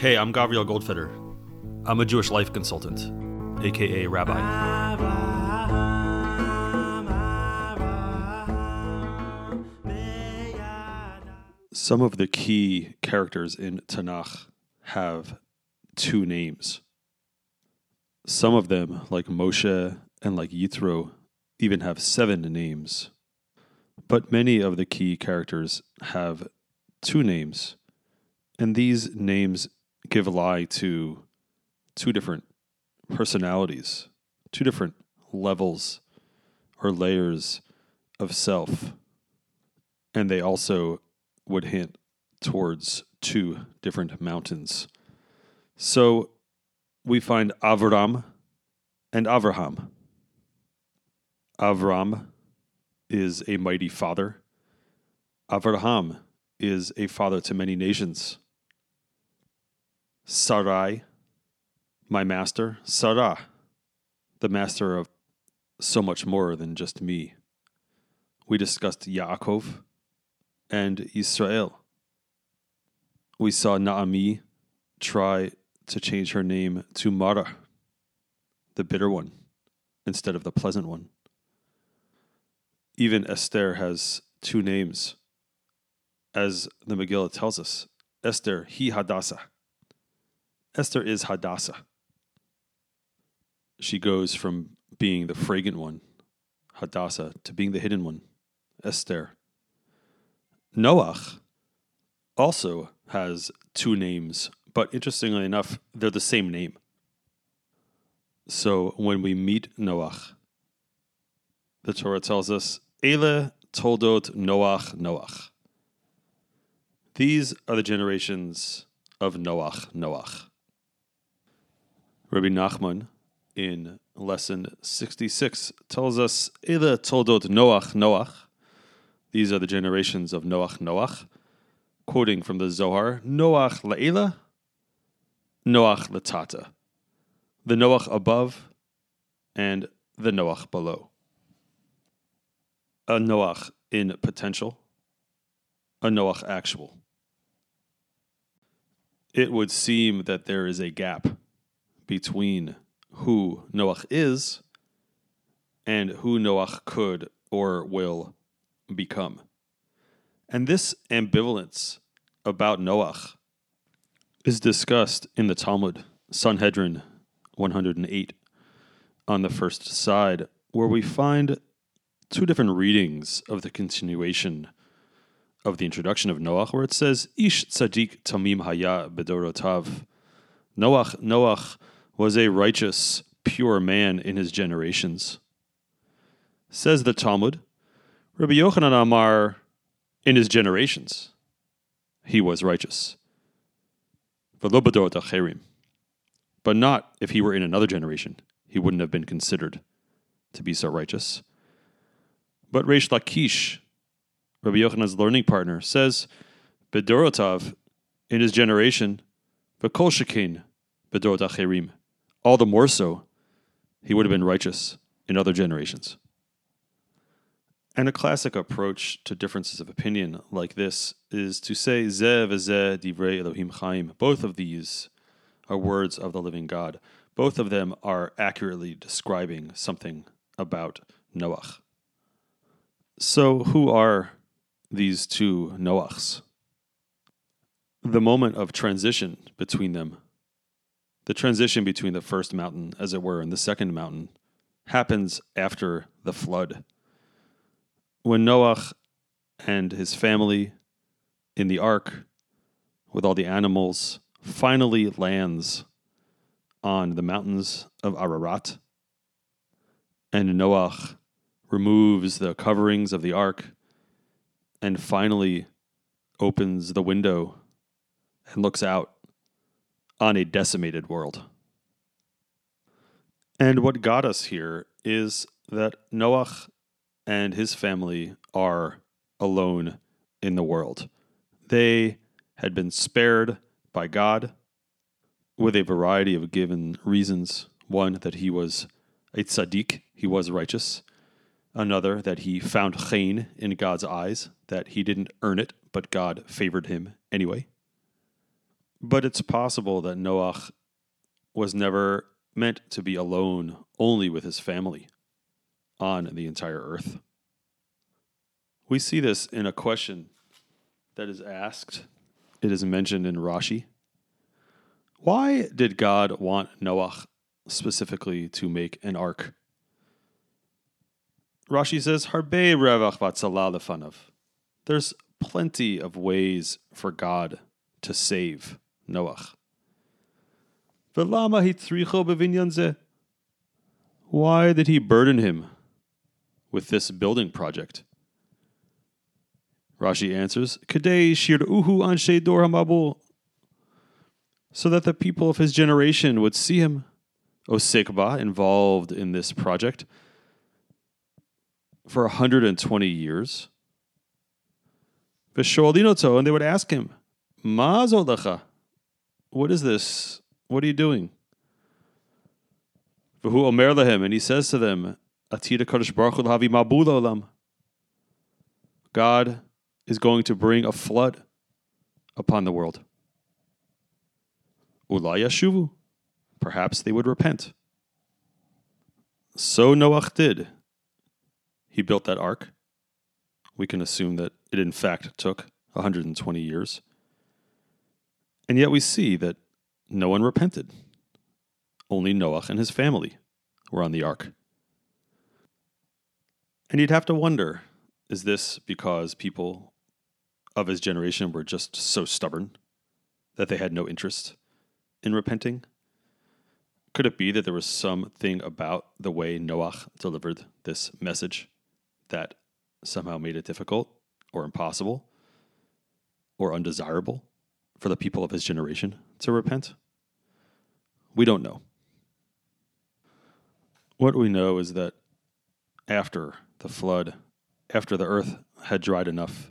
Hey, I'm Gavriel Goldfeder. I'm a Jewish life consultant, aka rabbi. Some of the key characters in Tanakh have two names. Some of them, like Moshe and like Yitro, even have seven names. But many of the key characters have two names, and these names give a lie to two different personalities, two different levels or layers of self. And they also would hint towards two different mountains. So we find Avram and Avraham. Avram is a mighty father. Avraham is a father to many nations. Sarai, my master. Sarah, the master of so much more than just me. We discussed Yaakov and Israel. We saw Naomi try to change her name to Mara, the bitter one, instead of the pleasant one. Even Esther has two names, as the Megillah tells us. Esther, he Hadassah. Esther is Hadassah. She goes from being the fragrant one, Hadassah, to being the hidden one, Esther. Noach also has two names, but interestingly enough, they're the same name. So when we meet Noach, the Torah tells us, Ele toldot Noach Noach. These are the generations of Noach Noach. Rabbi Nachman in lesson 66 tells us, Ele toldot Noach Noach. These are the generations of Noach Noach. Quoting from the Zohar, Noach La'ela, Noach Latata. The Noach above and the Noach below. A Noach in potential, a Noach actual. It would seem that there is a gap between who Noach is and who Noach could or will become. And this ambivalence about Noach is discussed in the Talmud, Sanhedrin 108, on the first side, where we find two different readings of the continuation of the introduction of Noach, where it says, Ish tzaddik tamim haya bedorotav. Noach, Noach was a righteous, pure man in his generations. Says the Talmud, Rabbi Yochanan Amar, in his generations, he was righteous. But not if he were in another generation. He wouldn't have been considered to be so righteous. But Reish Lakish, Rabbi Yochanan's learning partner, says, Bedorotav, in his generation, Bekol Shekin, Bedorot Acherim, all the more so, he would have been righteous in other generations. And a classic approach to differences of opinion like this is to say Zeh divrei Elohim Chaim. Both of these are words of the living God. Both of them are accurately describing something about Noach. So, who are these two Noachs? The moment of transition between them, the transition between the first mountain, as it were, and the second mountain, happens after the flood. When Noach and his family in the ark with all the animals finally lands on the mountains of Ararat, and Noach removes the coverings of the ark and finally opens the window and looks out on a decimated world. And what got us here is that Noach and his family are alone in the world. They had been spared by God with a variety of given reasons. One, that he was a tzaddik, he was righteous. Another, that he found chen in God's eyes, that he didn't earn it, but God favored him anyway. But it's possible that Noach was never meant to be alone only with his family on the entire earth. We see this in a question that is asked. It is mentioned in Rashi. Why did God want Noach specifically to make an ark? Rashi says, Harbe revach. There's plenty of ways for God to save Noach. Velama hitzricho bevinyan zeh. Why did he burden him with this building project? Rashi answers, Kadei shir uhu anshe dor hamabul, so that the people of his generation would see him, Osekba, involved in this project for 120 years. Visholinoto, and they would ask him, Ma zodacha, what is this? What are you doing? And he says to them, baruch mabul olam. God is going to bring a flood upon the world. Ulay yashuvu, perhaps they would repent. So Noach did. He built that ark. We can assume that it in fact took 120 years. And yet we see that no one repented. Only Noah and his family were on the ark. And you'd have to wonder is this because people of his generation were just so stubborn that they had no interest in repenting? Could it be that there was something about the way Noah delivered this message that somehow made it difficult or impossible or undesirable for the people of his generation to repent? We don't know. What we know is that after the flood, after the earth had dried enough,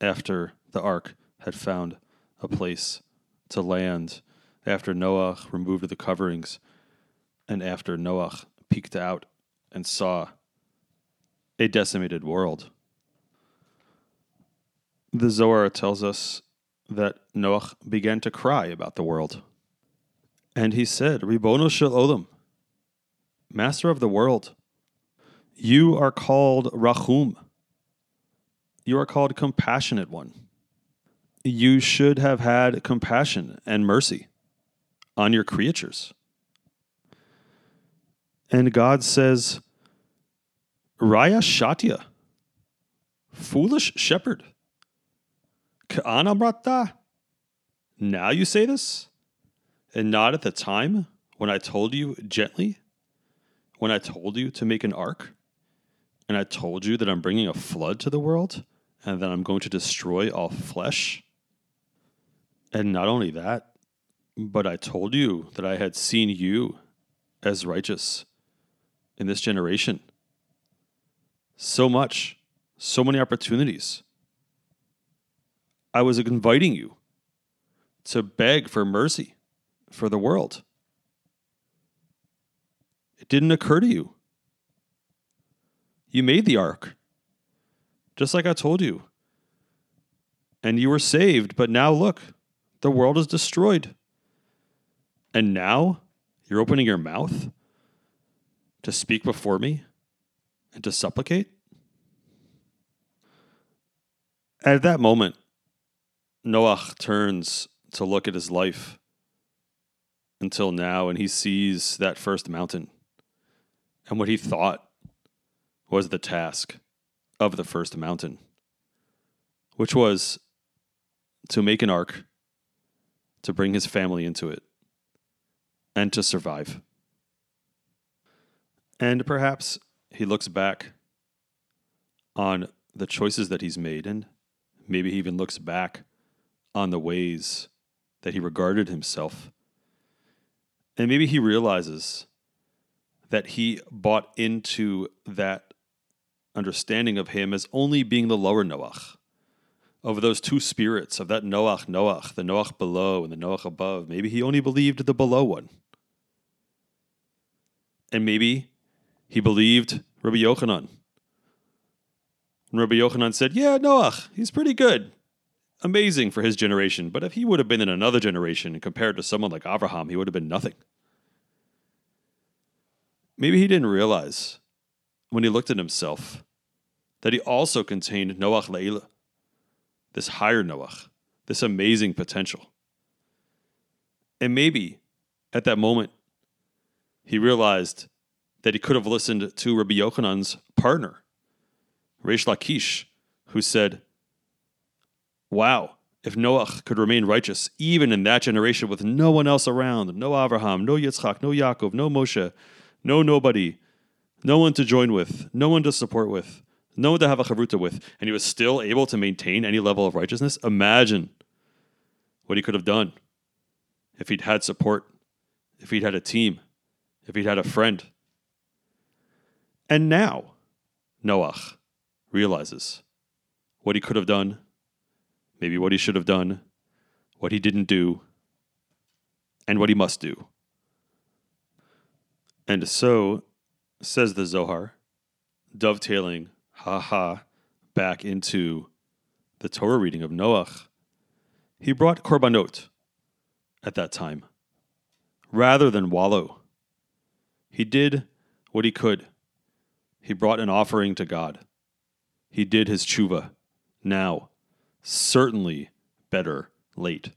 after the ark had found a place to land, after Noah removed the coverings, and after Noah peeked out and saw a decimated world. The Zohar tells us that Noah began to cry about the world. And he said, Ribono shel olam, Master of the world, you are called Rachum. You are called compassionate one. You should have had compassion and mercy on your creatures. And God says, Raya Shatya, foolish shepherd. Ka'anamrata. Now you say this? And not at the time when I told you gently? When I told you to make an ark? And I told you that I'm bringing a flood to the world and that I'm going to destroy all flesh? And not only that, but I told you that I had seen you as righteous in this generation. So much, so many opportunities. I was inviting you to beg for mercy for the world. It didn't occur to you. You made the ark, just like I told you. And you were saved, but now look, the world is destroyed. And now you're opening your mouth to speak before me and to supplicate? At that moment, Noach turns to look at his life until now, and he sees that first mountain and what he thought was the task of the first mountain, which was to make an ark, to bring his family into it, and to survive. And perhaps he looks back on the choices that he's made, and maybe he even looks back on the ways that he regarded himself. And maybe he realizes that he bought into that understanding of him as only being the lower Noach, of those two spirits, of that Noach, Noach, the Noach below and the Noach above. Maybe he only believed the below one. And maybe he believed Rabbi Yochanan. Rabbi Yochanan said, Yeah, Noach, he's pretty good. Amazing for his generation, but if he would have been in another generation compared to someone like Abraham, he would have been nothing. Maybe he didn't realize when he looked at himself that he also contained Noach Leila, this higher Noach, this amazing potential. And maybe at that moment, he realized that he could have listened to Rabbi Yochanan's partner, Reish Lakish, who said, Wow, if Noach could remain righteous, even in that generation with no one else around, no Abraham, no Yitzchak, no Yaakov, no Moshe, no nobody, no one to join with, no one to support with, no one to have a chavruta with, and he was still able to maintain any level of righteousness, imagine what he could have done if he'd had support, if he'd had a team, if he'd had a friend. And now, Noach realizes what he could have done, maybe what he should have done, what he didn't do, and what he must do. And so, says the Zohar, dovetailing, ha ha, back into the Torah reading of Noach, he brought korbanot at that time. Rather than wallow, he did what he could. He brought an offering to God. He did his tshuva. Now, certainly better late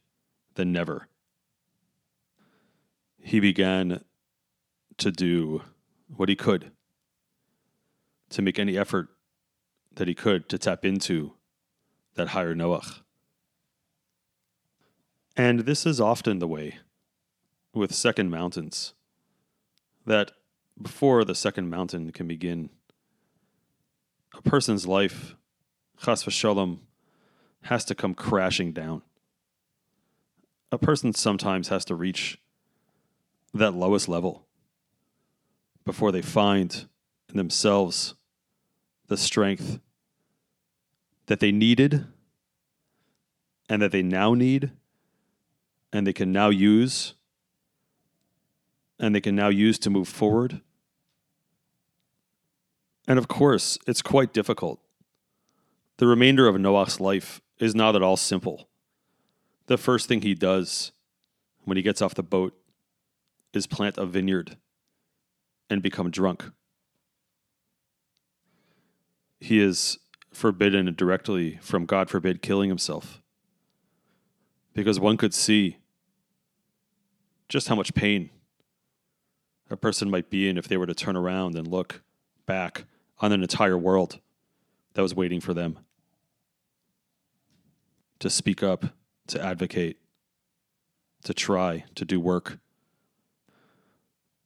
than never. He began to do what he could to make any effort that he could to tap into that higher Noach. And this is often the way with second mountains that before the second mountain can begin, a person's life, chas v'shalom, has to come crashing down. A person sometimes has to reach that lowest level before they find in themselves the strength that they needed and that they now need and they can now use and they can now use to move forward. And of course, it's quite difficult. The remainder of Noah's life is not at all simple. The first thing he does when he gets off the boat is plant a vineyard and become drunk. He is forbidden directly from God forbid killing himself. Because one could see just how much pain a person might be in if they were to turn around and look back on an entire world that was waiting for them to speak up, to advocate, to try, to do work.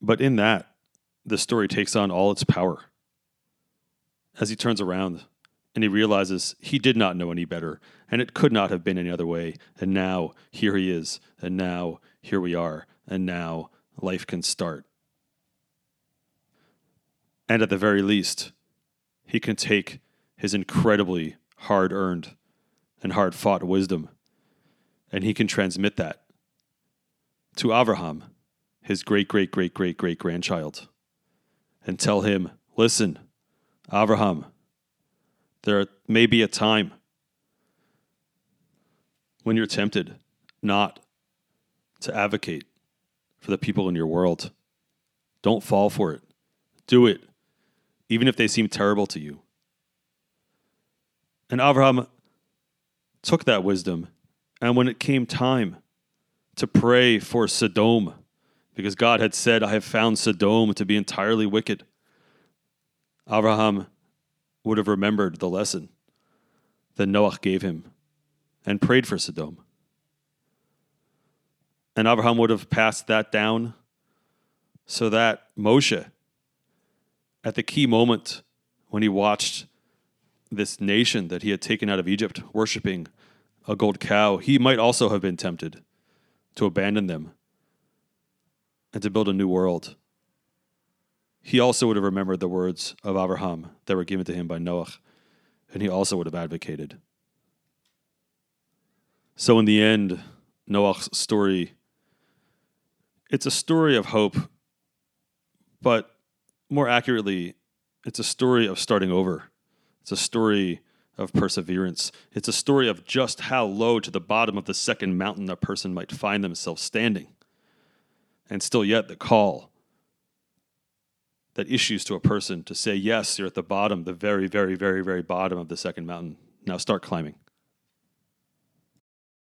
But in that, the story takes on all its power. As he turns around and he realizes he did not know any better, and it could not have been any other way. And now here he is, and now here we are, and now life can start. And at the very least, he can take his incredibly hard earned and hard fought wisdom, and he can transmit that to Avraham, his great great great great great grandchild, and tell him, listen, Avraham, there may be a time when you're tempted not to advocate for the people in your world. Don't fall for it. Do it, even if they seem terrible to you. And Abraham took that wisdom, and when it came time to pray for Sodom, because God had said, I have found Sodom to be entirely wicked, Abraham would have remembered the lesson that Noah gave him and prayed for Sodom. And Abraham would have passed that down so that Moshe, at the key moment when he watched this nation that he had taken out of Egypt worshiping a gold cow, he might also have been tempted to abandon them and to build a new world. He also would have remembered the words of Abraham that were given to him by Noah, and he also would have advocated. So, in the end, Noah's story it's a story of hope, but more accurately, it's a story of starting over. It's a story of perseverance. It's a story of just how low to the bottom of the second mountain a person might find themselves standing. And still yet the call that issues to a person to say, Yes, you're at the bottom, the very, very, very, very bottom of the second mountain. Now start climbing.